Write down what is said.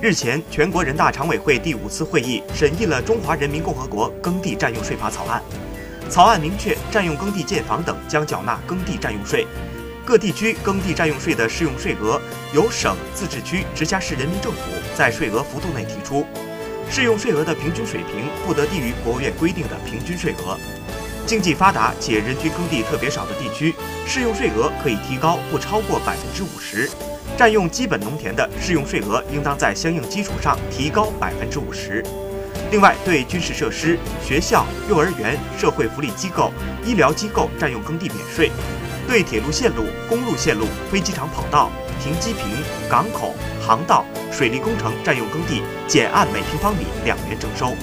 日前，全国人大常委会第五次会议审议了《中华人民共和国耕地占用税法》草案。草案明确，占用耕地建房等将缴纳耕地占用税。各地区耕地占用税的适用税额由省、自治区、直辖市人民政府在税额幅度内提出，适用税额的平均水平不得低于国务院规定的平均税额。经济发达且人均耕地特别少的地区，适用税额可以提高不超过百分之五十。占用基本农田的适用税额应当在相应基础上提高百分之五十。另外，对军事设施、学校、幼儿园、社会福利机构、医疗机构占用耕地免税；对铁路线路、公路线路、飞机场跑道、停机坪、港口、航道、水利工程占用耕地，减按每平方米两元征收。